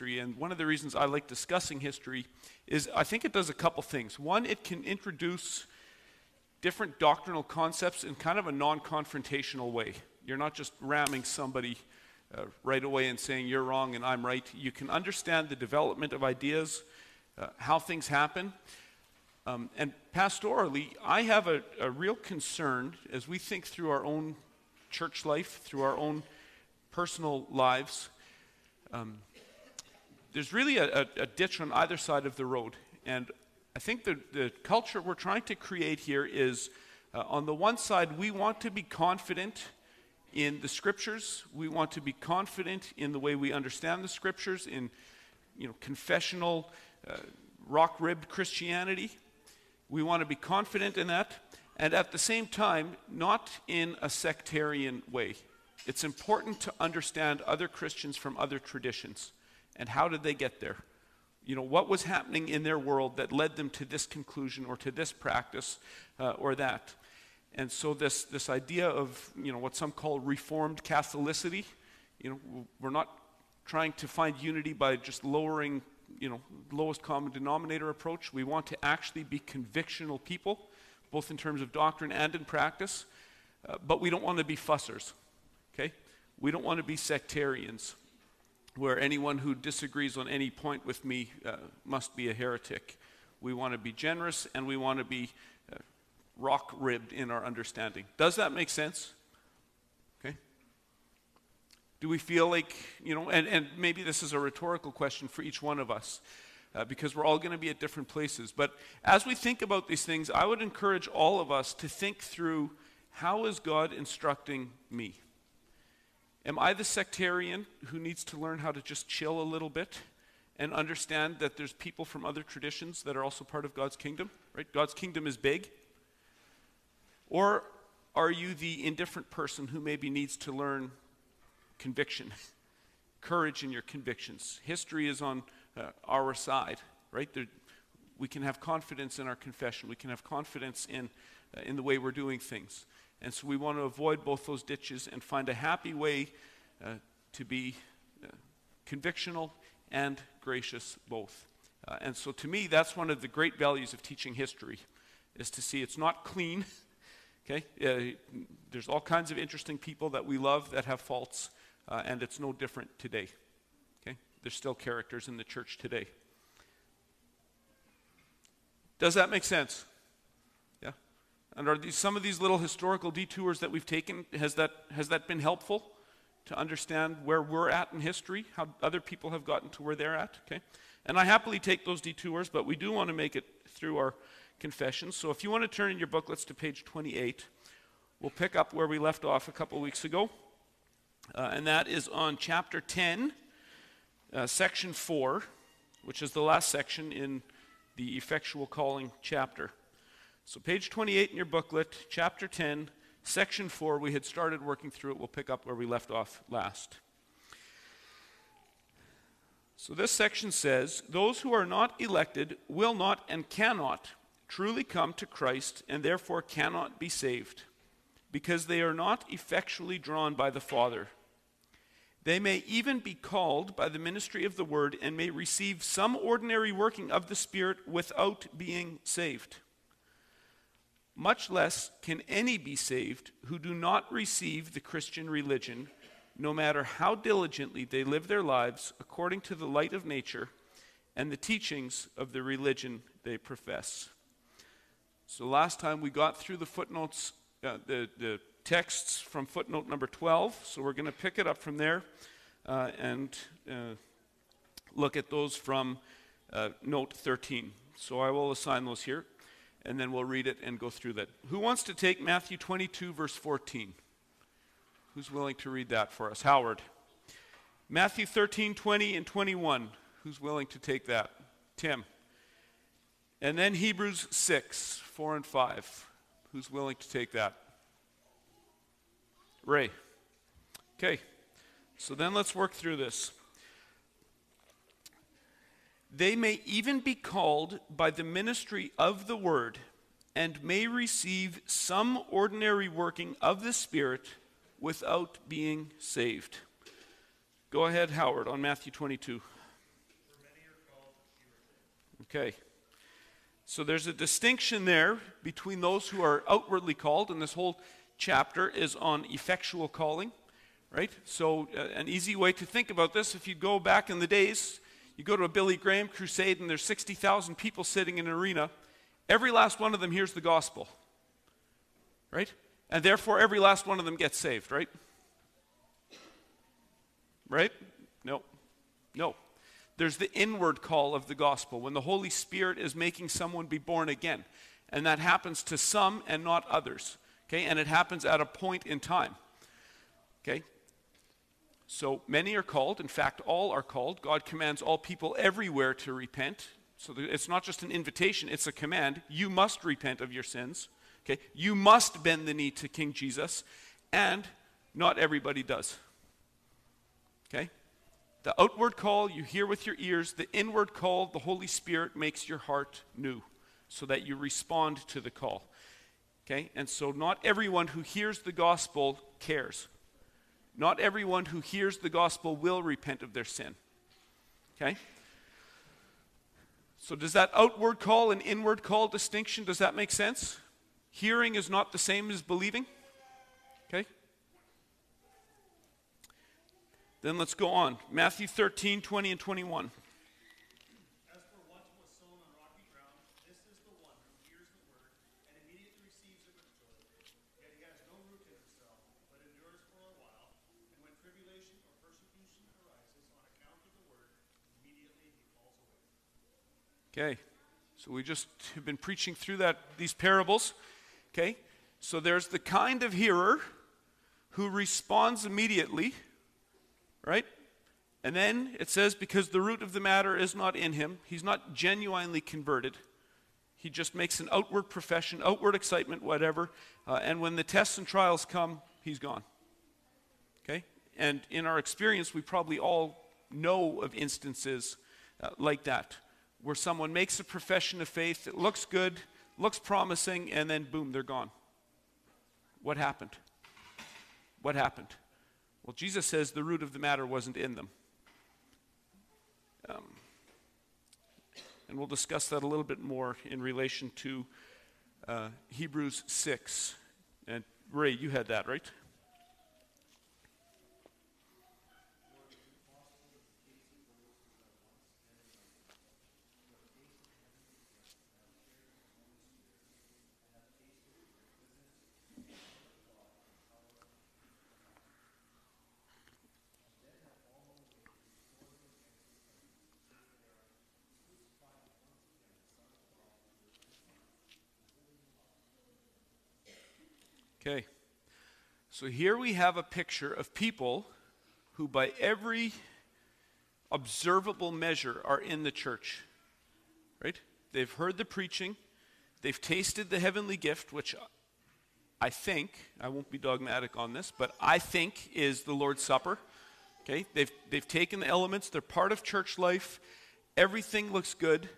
history. And one of the reasons I like discussing history is I think it does a couple things. One, it can introduce different doctrinal concepts in kind of a non confrontational way. You're not just ramming somebody uh, right away and saying you're wrong and I'm right. You can understand the development of ideas, uh, how things happen. Um, and pastorally, I have a, a real concern as we think through our own church life, through our own personal lives. Um, there's really a, a, a, ditch on either side of the road. And I think the, the culture we're trying to create here is uh, on the one side, we want to be confident in the scriptures. We want to be confident in the way we understand the scriptures, in you know, confessional, uh, rock ribbed Christianity. We want to be confident in that, and at the same time, not in a sectarian way. It's important to understand other Christians from other traditions. And how did they get there? You know, what was happening in their world that led them to this conclusion or to this practice uh, or that? And so this, this idea of, you know, what some call reformed Catholicity, you know, we're not trying to find unity by just lowering, you know, lowest common denominator approach. We want to actually be convictional people, both in terms of doctrine and in practice. Uh, but we don't want to be fussers. Okay? We don't want to be sectarians where anyone who disagrees on any point with me uh, must be a heretic. We want to be generous and we want to be uh, rock ribbed in our understanding. Does that make sense? Okay? Do we feel like, you know, and, and maybe this is a rhetorical question for each one of us. Uh, because we're all going to be at different places. But as we think about these things, I would encourage all of us to think through how is God instructing me? Am I the sectarian who needs to learn how to just chill a little bit and understand that there's people from other traditions that are also part of God's kingdom? Right? God's kingdom is big. Or are you the indifferent person who maybe needs to learn conviction, courage in your convictions? History is on uh, our side, right? There, we can have confidence in our confession. We can have confidence in, uh, in the way we're doing things. And so we want to avoid both those ditches and find a happy way uh, to be uh, convictional and gracious both. Uh, and so to me, that's one of the great values of teaching history, is to see it's not clean. Okay? Uh, there's all kinds of interesting people that we love that have faults, uh, and it's no different today. Okay? There's still characters in the church today. Does that make sense? And are these, some of these little historical detours that we've taken, has that, has that been helpful to understand where we're at in history, how other people have gotten to where they're at? Okay? And I happily take those detours, but we do want to make it through our confessions. So if you want to turn in your booklets to page 28, we'll pick up where we left off a couple weeks ago. Uh, and that is on chapter 10, uh, section 4, which is the last section in the effectual calling chapter. So, page 28 in your booklet, chapter 10, section 4, we had started working through it. We'll pick up where we left off last. So, this section says those who are not elected will not and cannot truly come to Christ and therefore cannot be saved because they are not effectually drawn by the Father. They may even be called by the ministry of the word and may receive some ordinary working of the Spirit without being saved. Much less can any be saved who do not receive the Christian religion, no matter how diligently they live their lives according to the light of nature and the teachings of the religion they profess. So, last time we got through the footnotes, uh, the, the texts from footnote number 12. So, we're going to pick it up from there uh, and uh, look at those from uh, note 13. So, I will assign those here and then we'll read it and go through that. Who wants to take Matthew 22, verse 14? Who's willing to read that for us? Howard. Matthew 13, 20, and 21. Who's willing to take that? Tim. And then Hebrews 6, 4 and 5. Who's willing to take that? Ray. Okay. So then let's work through this. They may even be called by the ministry of the word and may receive some ordinary working of the Spirit without being saved. Go ahead, Howard, on Matthew 22. Okay. So there's a distinction there between those who are outwardly called, and this whole chapter is on effectual calling, right? So, uh, an easy way to think about this if you go back in the days, you go to a Billy Graham crusade, and there's 60,000 people sitting in an arena. Every last one of them hears the gospel, right? And therefore, every last one of them gets saved, right? Right? No. No. There's the inward call of the gospel when the Holy Spirit is making someone be born again. And that happens to some and not others. Okay? And it happens at a point in time. Okay? So many are called. In fact, all are called. God commands all people everywhere to repent. So it's not just an invitation, it's a command. You must repent of your sins. Okay? You must bend the knee to King Jesus. And not everybody does. Okay? The outward call you hear with your ears, the inward call, the Holy Spirit makes your heart new so that you respond to the call. Okay? And so not everyone who hears the gospel cares. Not everyone who hears the gospel will repent of their sin. Okay? So does that outward call and inward call distinction does that make sense? Hearing is not the same as believing. Okay? Then let's go on. Matthew 13, 20 and 21. As for what was sown on rocky ground, this is the one who hears the word and immediately receives it with joy. Yet he has no root in himself, but endures for a while. And when tribulation or persecution arises on account of the word, immediately he falls away. Okay. So we just have been preaching through that these parables. Okay? So there's the kind of hearer who responds immediately right? And then it says, because the root of the matter is not in him, he's not genuinely converted. He just makes an outward profession, outward excitement, whatever. Uh, and when the tests and trials come, he's gone. Okay? And in our experience, we probably all know of instances uh, like that, where someone makes a profession of faith, it looks good, looks promising, and then boom, they're gone. What happened? What happened? Well, Jesus says the root of the matter wasn't in them. Um, and we'll discuss that a little bit more in relation to uh, Hebrews 6. And Ray, you had that, right? Okay. So here we have a picture of people who, by every observable measure, are in the church. Right? They've heard the preaching, they've tasted the heavenly gift, which I think, I won't be dogmatic on this, but I think is the Lord's Supper. Okay? They've, they've taken the elements, they're part of church life, everything looks good,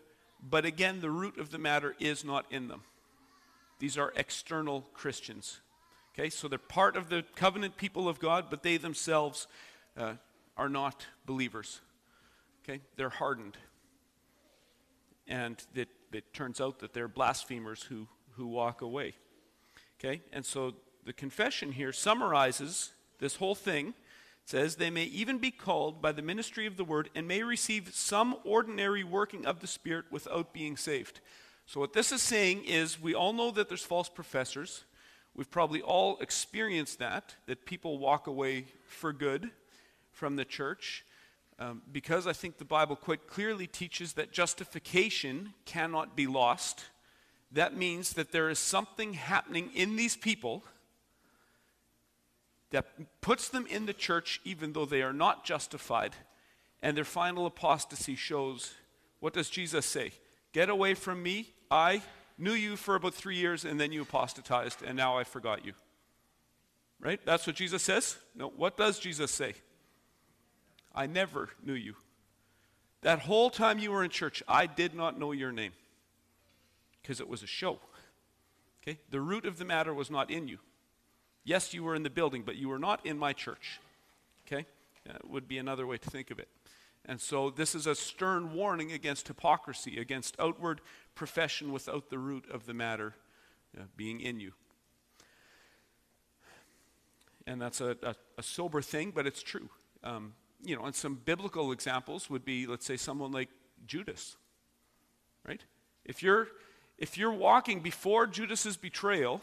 but again, the root of the matter is not in them. These are external Christians. Okay, so they're part of the covenant people of God, but they themselves uh, are not believers. Okay, they're hardened. And it, it turns out that they're blasphemers who, who walk away. Okay, and so the confession here summarizes this whole thing. It says, They may even be called by the ministry of the word and may receive some ordinary working of the Spirit without being saved. So, what this is saying is, we all know that there's false professors. We've probably all experienced that, that people walk away for good from the church. Um, because I think the Bible quite clearly teaches that justification cannot be lost. That means that there is something happening in these people that puts them in the church even though they are not justified. And their final apostasy shows what does Jesus say? Get away from me, I knew you for about three years, and then you apostatized, and now I forgot you. Right? That's what Jesus says? No, what does Jesus say? I never knew you. That whole time you were in church, I did not know your name because it was a show. Okay? The root of the matter was not in you. Yes, you were in the building, but you were not in my church. Okay? That would be another way to think of it. And so this is a stern warning against hypocrisy, against outward profession without the root of the matter uh, being in you. And that's a, a, a sober thing, but it's true. Um, you know, and some biblical examples would be, let's say, someone like Judas, right? If you're, if you're walking before Judas's betrayal,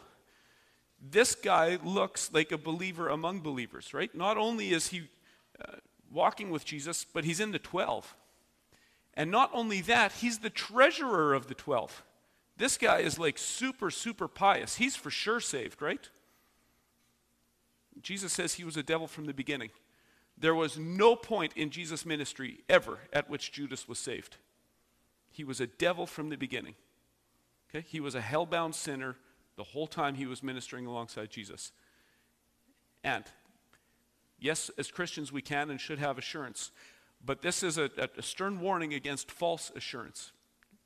this guy looks like a believer among believers, right? Not only is he uh, walking with Jesus, but he's in the 12. And not only that, he's the treasurer of the 12. This guy is like super, super pious. He's for sure saved, right? Jesus says he was a devil from the beginning. There was no point in Jesus' ministry ever at which Judas was saved. He was a devil from the beginning. Okay? He was a hell-bound sinner the whole time he was ministering alongside Jesus. And yes, as Christians, we can and should have assurance, but this is a, a stern warning against false assurance.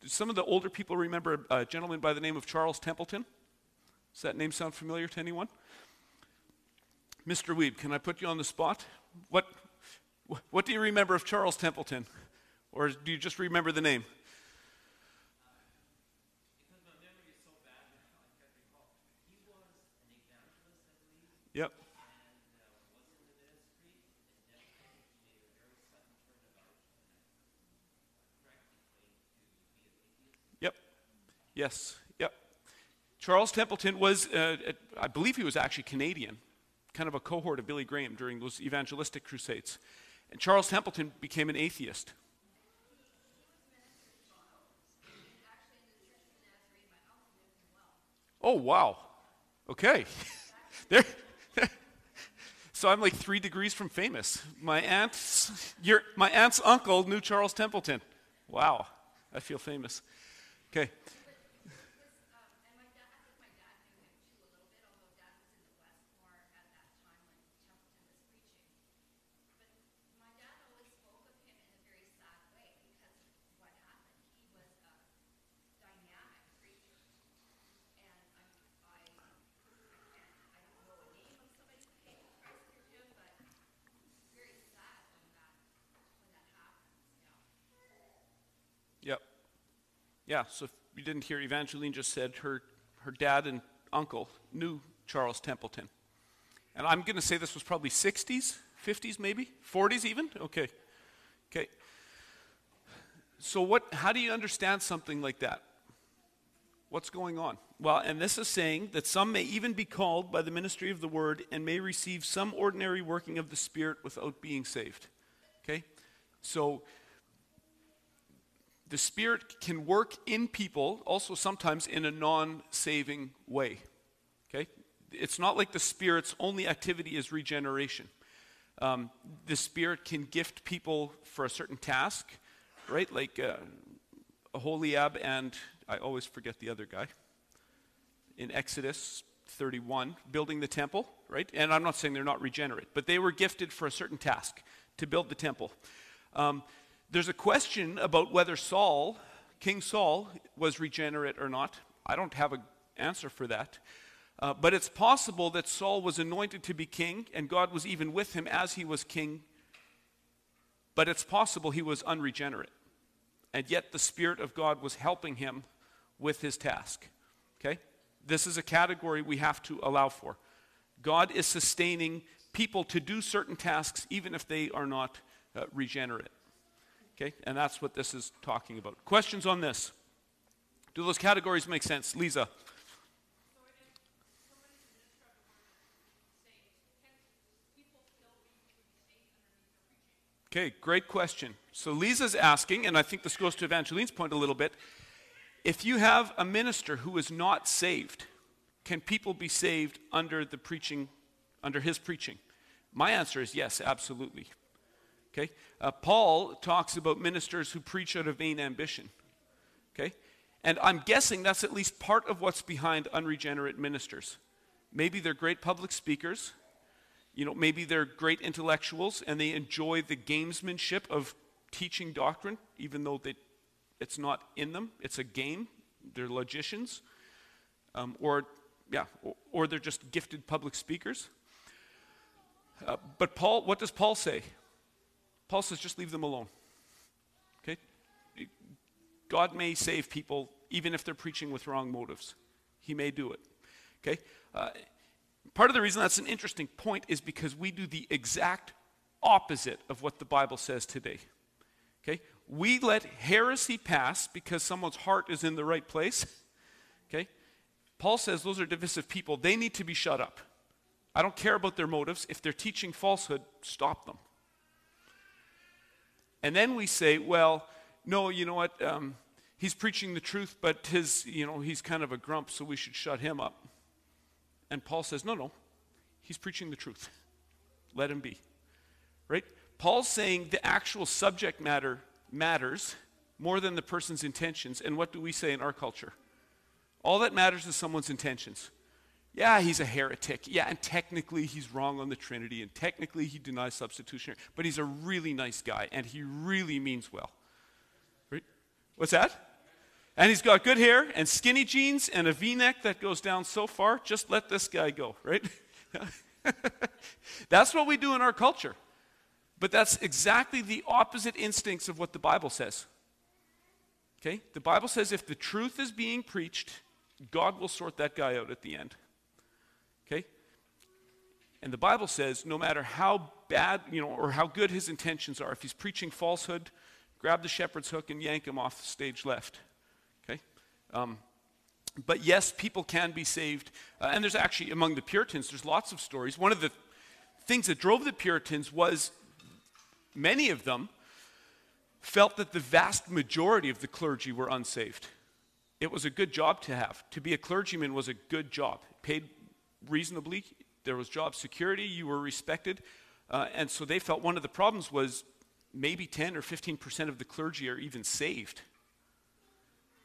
Some of the older people remember a gentleman by the name of Charles Templeton? Does that name sound familiar to anyone? Mr. Weeb, can I put you on the spot? What, what do you remember of Charles Templeton? Or do you just remember the name? Yep. Yep. Yes. Yep. Charles Templeton was, uh, I believe he was actually Canadian, kind of a cohort of Billy Graham during those evangelistic crusades. And Charles Templeton became an atheist. Oh, wow. Okay. there. so I'm like three degrees from famous. My aunt's, your, my aunt's uncle knew Charles Templeton. Wow. I feel famous. Okay. Yeah, so if you didn't hear, Evangeline just said her, her dad and uncle knew Charles Templeton. And I'm going to say this was probably 60s, 50s maybe, 40s even? Okay. Okay. So what how do you understand something like that? What's going on? Well, and this is saying that some may even be called by the ministry of the word and may receive some ordinary working of the spirit without being saved. Okay? So the Spirit can work in people also sometimes in a non saving way. Okay? It's not like the Spirit's only activity is regeneration. Um, the Spirit can gift people for a certain task, right? Like uh, Aholiab and I always forget the other guy in Exodus 31, building the temple, right? And I'm not saying they're not regenerate, but they were gifted for a certain task to build the temple. Um, there's a question about whether Saul, King Saul, was regenerate or not. I don't have an answer for that. Uh, but it's possible that Saul was anointed to be king and God was even with him as he was king. But it's possible he was unregenerate. And yet the Spirit of God was helping him with his task. Okay? This is a category we have to allow for. God is sustaining people to do certain tasks even if they are not uh, regenerate. Okay? And that's what this is talking about. Questions on this? Do those categories make sense? Lisa. Okay, great question. So Lisa's asking, and I think this goes to Evangeline's point a little bit. If you have a minister who is not saved, can people be saved under the preaching, under his preaching? My answer is yes, absolutely. Okay? Uh, Paul talks about ministers who preach out of vain ambition. Okay? And I'm guessing that's at least part of what's behind unregenerate ministers. Maybe they're great public speakers. You know, maybe they're great intellectuals and they enjoy the gamesmanship of teaching doctrine, even though they, it's not in them. It's a game. They're logicians. Um, or, yeah, or, or, they're just gifted public speakers. Uh, but Paul, what does Paul say? Paul says, just leave them alone. Okay? God may save people even if they're preaching with wrong motives. He may do it. Okay? Uh, part of the reason that's an interesting point is because we do the exact opposite of what the Bible says today. Okay? We let heresy pass because someone's heart is in the right place. Okay? Paul says those are divisive people. They need to be shut up. I don't care about their motives. If they're teaching falsehood, stop them. And then we say, well, no, you know what? Um, he's preaching the truth, but his, you know, he's kind of a grump, so we should shut him up. And Paul says, no, no, he's preaching the truth. Let him be. Right? Paul's saying the actual subject matter matters more than the person's intentions. And what do we say in our culture? All that matters is someone's intentions. Yeah, he's a heretic. Yeah, and technically he's wrong on the Trinity, and technically he denies substitutionary, but he's a really nice guy, and he really means well. Right? What's that? And he's got good hair and skinny jeans and a v neck that goes down so far. Just let this guy go, right? that's what we do in our culture. But that's exactly the opposite instincts of what the Bible says. Okay? The Bible says if the truth is being preached, God will sort that guy out at the end. Okay? And the Bible says no matter how bad, you know, or how good his intentions are, if he's preaching falsehood, grab the shepherd's hook and yank him off the stage left. Okay? Um, but yes, people can be saved. Uh, and there's actually, among the Puritans, there's lots of stories. One of the things that drove the Puritans was many of them felt that the vast majority of the clergy were unsaved. It was a good job to have. To be a clergyman was a good job. Paid reasonably, there was job security, you were respected. Uh, and so they felt one of the problems was maybe 10 or 15% of the clergy are even saved.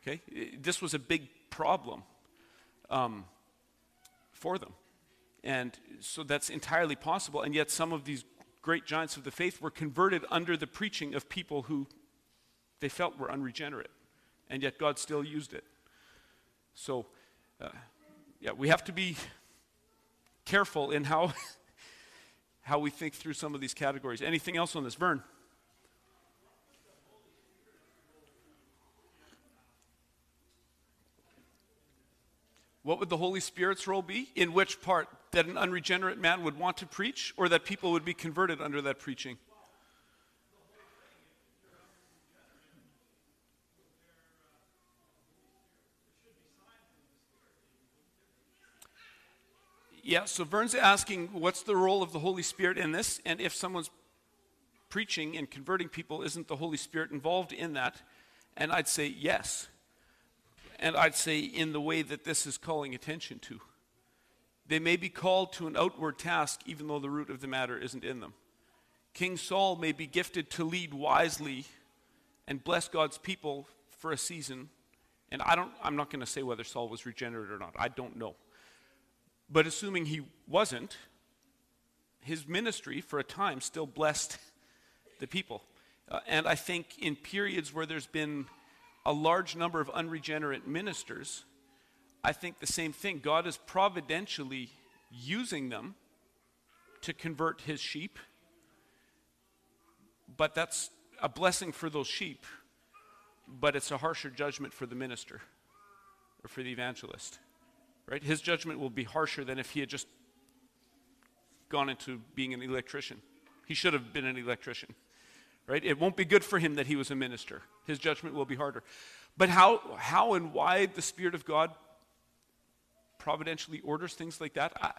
Okay? This was a big problem um, for them. And so that's entirely possible. And yet, some of these great giants of the faith were converted under the preaching of people who they felt were unregenerate. And yet, God still used it. So, uh, yeah, we have to be careful in how, how we think through some of these categories. Anything else on this? Vern? What would the Holy Spirit's role be? In which part? That an unregenerate man would want to preach, or that people would be converted under that preaching? Yeah, so Vern's asking what's the role of the Holy Spirit in this, and if someone's preaching and converting people, isn't the Holy Spirit involved in that? And I'd say yes. And I'd say in the way that this is calling attention to. They may be called to an outward task, even though the root of the matter isn't in them. King Saul may be gifted to lead wisely and bless God's people for a season. And I don't, I'm not going to say whether Saul was regenerate or not. I don't know. But assuming he wasn't, his ministry for a time still blessed the people. Uh, and I think in periods where there's been a large number of unregenerate ministers, I think the same thing. God is providentially using them to convert his sheep, but that's a blessing for those sheep, but it's a harsher judgment for the minister or for the evangelist right? His judgment will be harsher than if he had just gone into being an electrician. He should have been an electrician, right? It won't be good for him that he was a minister. His judgment will be harder. But how, how and why the Spirit of God providentially orders things like that, I,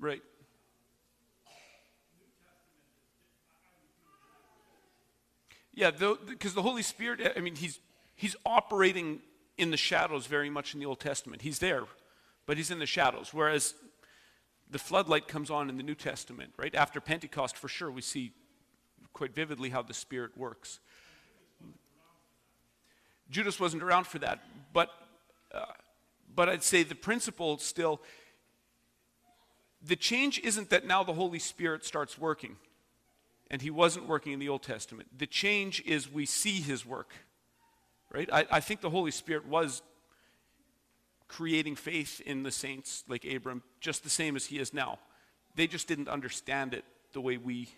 Right. Yeah, because the, the Holy Spirit, I mean, he's, he's operating in the shadows very much in the Old Testament. He's there, but he's in the shadows. Whereas the floodlight comes on in the New Testament, right? After Pentecost, for sure, we see quite vividly how the Spirit works. Judas wasn't around for that, but, uh, but I'd say the principle still the change isn't that now the Holy Spirit starts working, and he wasn't working in the Old Testament. The change is we see his work, right? I, I think the Holy Spirit was creating faith in the saints like Abram, just the same as he is now. They just didn't understand it the way we,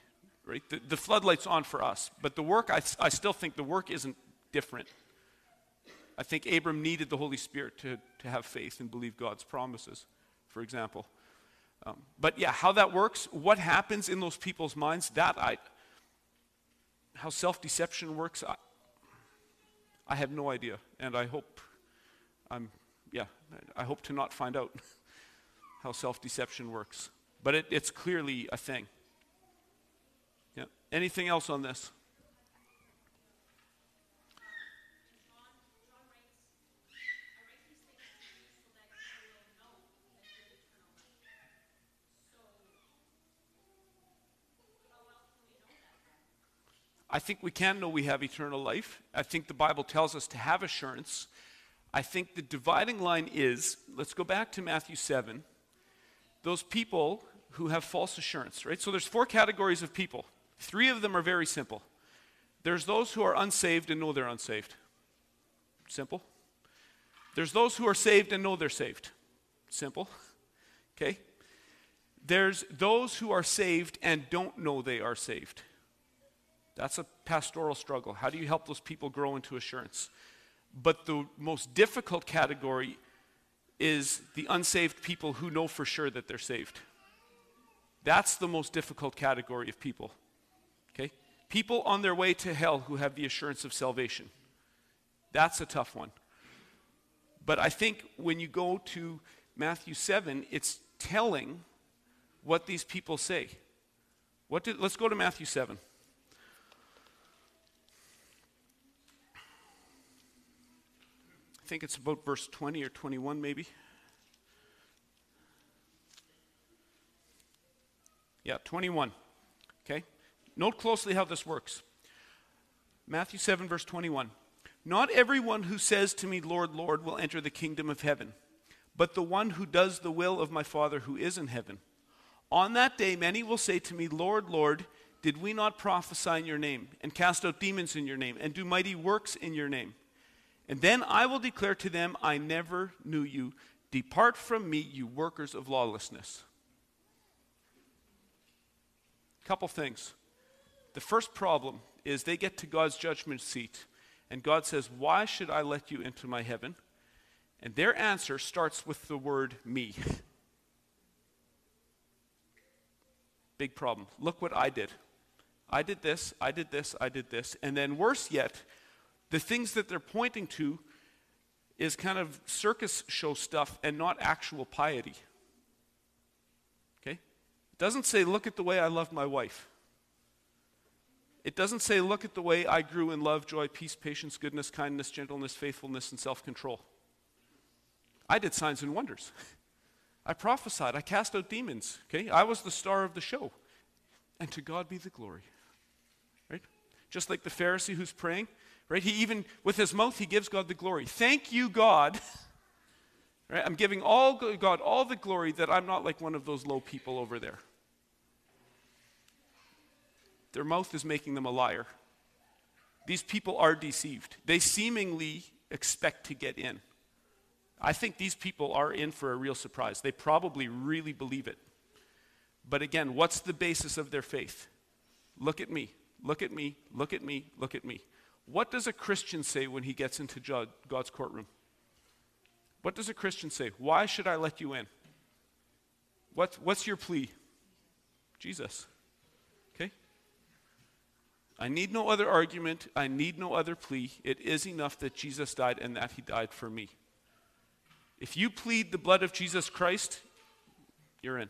right? The, the floodlight's on for us, but the work, I, I still think the work isn't different. I think Abram needed the Holy Spirit to, to have faith and believe God's promises, for example. Um, but yeah, how that works, what happens in those people's minds, that I, how self deception works, I, I have no idea. And I hope, I'm, yeah, I hope to not find out how self deception works. But it, it's clearly a thing. Yeah. Anything else on this? I think we can know we have eternal life. I think the Bible tells us to have assurance. I think the dividing line is let's go back to Matthew 7. Those people who have false assurance, right? So there's four categories of people. Three of them are very simple. There's those who are unsaved and know they're unsaved. Simple. There's those who are saved and know they're saved. Simple. Okay? There's those who are saved and don't know they are saved. That's a pastoral struggle. How do you help those people grow into assurance? But the most difficult category is the unsaved people who know for sure that they're saved. That's the most difficult category of people. Okay? People on their way to hell who have the assurance of salvation. That's a tough one. But I think when you go to Matthew 7, it's telling what these people say. What did, let's go to Matthew 7. I think it's about verse 20 or 21, maybe. Yeah, 21. Okay? Note closely how this works. Matthew 7, verse 21. Not everyone who says to me, Lord, Lord, will enter the kingdom of heaven, but the one who does the will of my Father who is in heaven. On that day, many will say to me, Lord, Lord, did we not prophesy in your name, and cast out demons in your name, and do mighty works in your name? And then I will declare to them, I never knew you. Depart from me, you workers of lawlessness. Couple things. The first problem is they get to God's judgment seat, and God says, Why should I let you into my heaven? And their answer starts with the word me. Big problem. Look what I did. I did this, I did this, I did this. And then, worse yet, the things that they're pointing to is kind of circus show stuff and not actual piety. Okay? It doesn't say, look at the way I love my wife. It doesn't say, look at the way I grew in love, joy, peace, patience, goodness, kindness, gentleness, faithfulness, and self control. I did signs and wonders. I prophesied. I cast out demons. Okay? I was the star of the show. And to God be the glory. Right? Just like the Pharisee who's praying, Right? He even, with his mouth, he gives God the glory. Thank you, God. Right? I'm giving all God all the glory that I'm not like one of those low people over there. Their mouth is making them a liar. These people are deceived. They seemingly expect to get in. I think these people are in for a real surprise. They probably really believe it. But again, what's the basis of their faith? Look at me, look at me, look at me, look at me. What does a Christian say when he gets into God's courtroom? What does a Christian say? Why should I let you in? What, what's your plea? Jesus. Okay? I need no other argument. I need no other plea. It is enough that Jesus died and that he died for me. If you plead the blood of Jesus Christ, you're in.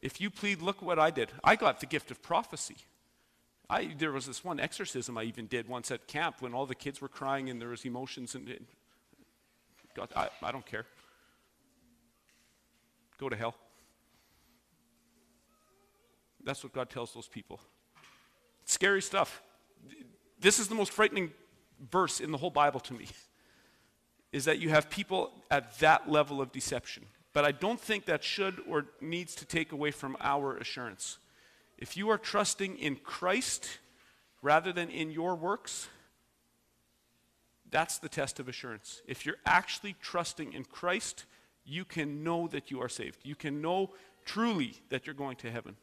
If you plead, look what I did. I got the gift of prophecy. I, there was this one exorcism I even did once at camp when all the kids were crying and there was emotions and God, I, I don't care. Go to hell. That's what God tells those people. Scary stuff. This is the most frightening verse in the whole Bible to me. is that you have people at that level of deception. But I don't think that should or needs to take away from our assurance. If you are trusting in Christ rather than in your works, that's the test of assurance. If you're actually trusting in Christ, you can know that you are saved. You can know truly that you're going to heaven.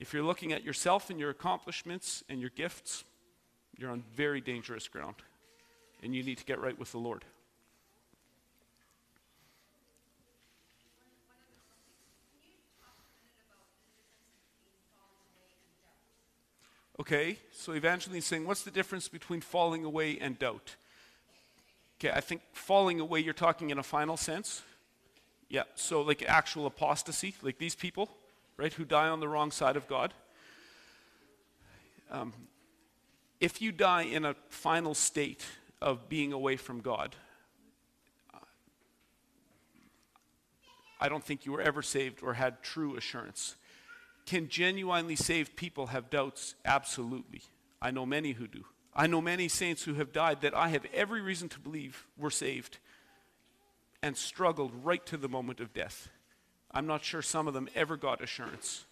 If you're looking at yourself and your accomplishments and your gifts, you're on very dangerous ground. And you need to get right with the Lord. Okay, so Evangeline's saying, what's the difference between falling away and doubt? Okay, I think falling away, you're talking in a final sense. Yeah, so like actual apostasy, like these people, right, who die on the wrong side of God. Um, if you die in a final state of being away from God, I don't think you were ever saved or had true assurance. Can genuinely saved people have doubts? Absolutely. I know many who do. I know many saints who have died that I have every reason to believe were saved and struggled right to the moment of death. I'm not sure some of them ever got assurance.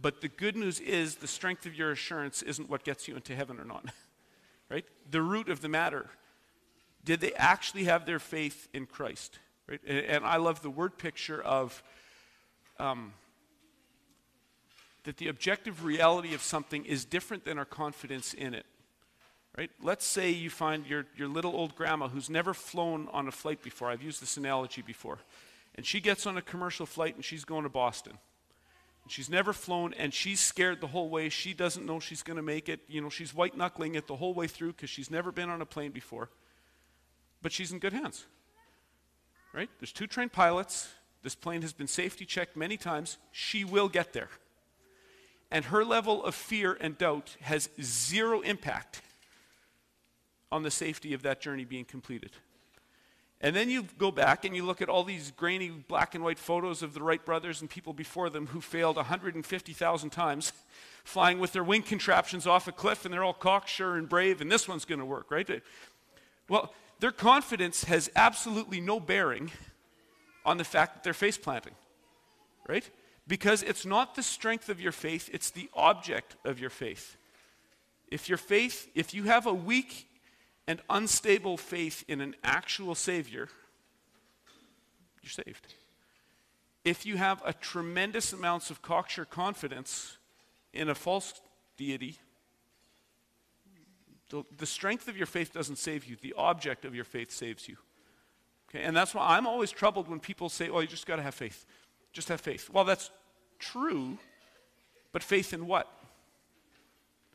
But the good news is the strength of your assurance isn't what gets you into heaven or not. right? The root of the matter. Did they actually have their faith in Christ? Right? And, and I love the word picture of um, that the objective reality of something is different than our confidence in it. Right? Let's say you find your, your little old grandma who's never flown on a flight before. I've used this analogy before. And she gets on a commercial flight and she's going to Boston. And she's never flown and she's scared the whole way. She doesn't know she's going to make it. You know, she's white knuckling it the whole way through because she's never been on a plane before. But she's in good hands. Right? There's two trained pilots. This plane has been safety checked many times. She will get there and her level of fear and doubt has zero impact on the safety of that journey being completed. And then you go back and you look at all these grainy black and white photos of the Wright brothers and people before them who failed 150,000 times flying with their wing contraptions off a cliff and they're all cocksure and brave and this one's going to work, right? Well, their confidence has absolutely no bearing on the fact that they're face planting, right? Because it's not the strength of your faith, it's the object of your faith. If your faith, if you have a weak and unstable faith in an actual Savior, you're saved. If you have a tremendous amounts of cocksure confidence in a false deity, the, strength of your faith doesn't save you. The object of your faith saves you. Okay, and that's why I'm always troubled when people say, oh, you just got to have faith. Just have faith. Well, that's true, but faith in what?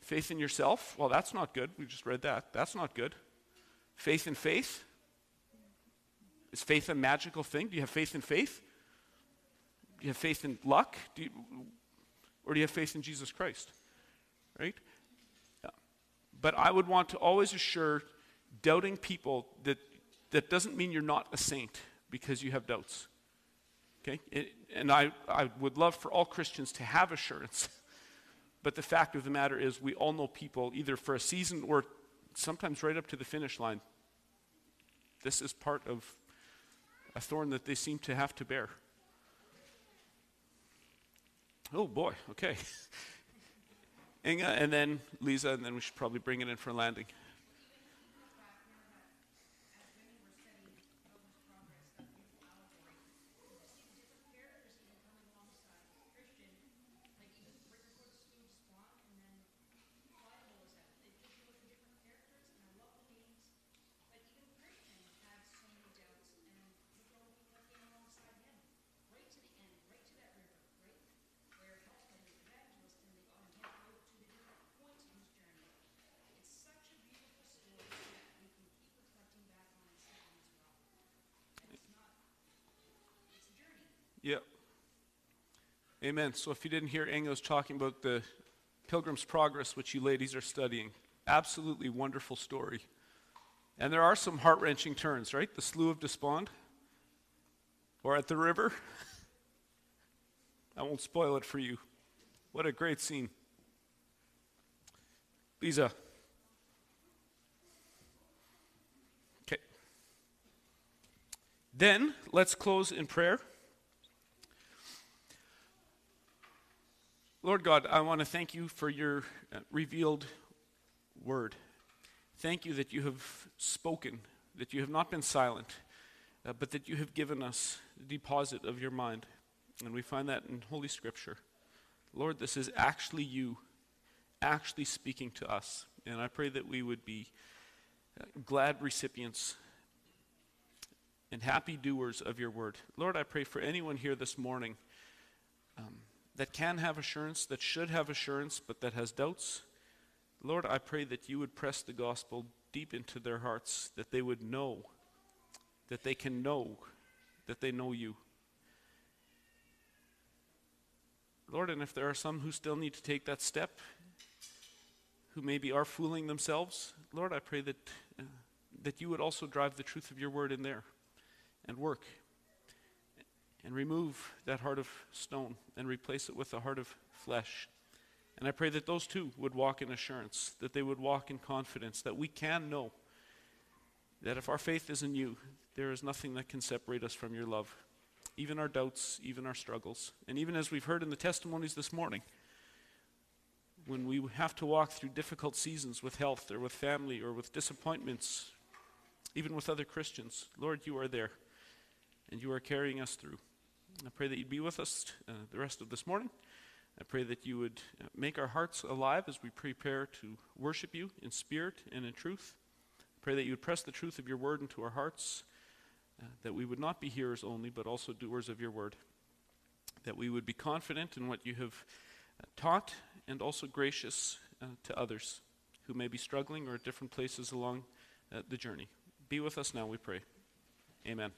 Faith in yourself? Well, that's not good. We just read that. That's not good. Faith in faith? Is faith a magical thing? Do you have faith in faith? Do you have faith in luck? Do you, or do you have faith in Jesus Christ? Right? Yeah. But I would want to always assure doubting people that that doesn't mean you're not a saint because you have doubts. Okay? It, and I, I would love for all Christians to have assurance. But the fact of the matter is, we all know people, either for a season or sometimes right up to the finish line. This is part of a thorn that they seem to have to bear. Oh boy, okay. Inga, and then Lisa, and then we should probably bring it in for landing. Yep. Amen. So if you didn't hear, Inga talking about the Pilgrim's Progress, which you ladies are studying. Absolutely wonderful story. And there are some heart wrenching turns, right? The Slough of Despond, or at the river. I won't spoil it for you. What a great scene. Lisa. Okay. Then let's close in prayer. Lord God, I want to thank you for your uh, revealed word. Thank you that you have spoken, that you have not been silent, uh, but that you have given us the deposit of your mind. And we find that in Holy Scripture. Lord, this is actually you, actually speaking to us. And I pray that we would be uh, glad recipients and happy doers of your word. Lord, I pray for anyone here this morning um, that can have assurance, that should have assurance, but that has doubts. Lord, I pray that you would press the gospel deep into their hearts, that they would know, that they can know, that they know you. Lord, and if there are some who still need to take that step, who maybe are fooling themselves, Lord, I pray that, uh, that you would also drive the truth of your word in there and work and remove that heart of stone and replace it with a heart of flesh. And I pray that those two would walk in assurance, that they would walk in confidence, that we can know that if our faith is in you, there is nothing that can separate us from your love, even our doubts, even our struggles. And even as we've heard in the testimonies this morning, when we have to walk through difficult seasons with health or with family or with disappointments, even with other Christians, Lord, you are there and you are carrying us through. I pray that you'd be with us uh, the rest of this morning. I pray that you would uh, make our hearts alive as we prepare to worship you in spirit and in truth. I pray that you would press the truth of your word into our hearts, uh, that we would not be hearers only, but also doers of your word. That we would be confident in what you have uh, taught and also gracious uh, to others who may be struggling or at different places along uh, the journey. Be with us now, we pray. Amen.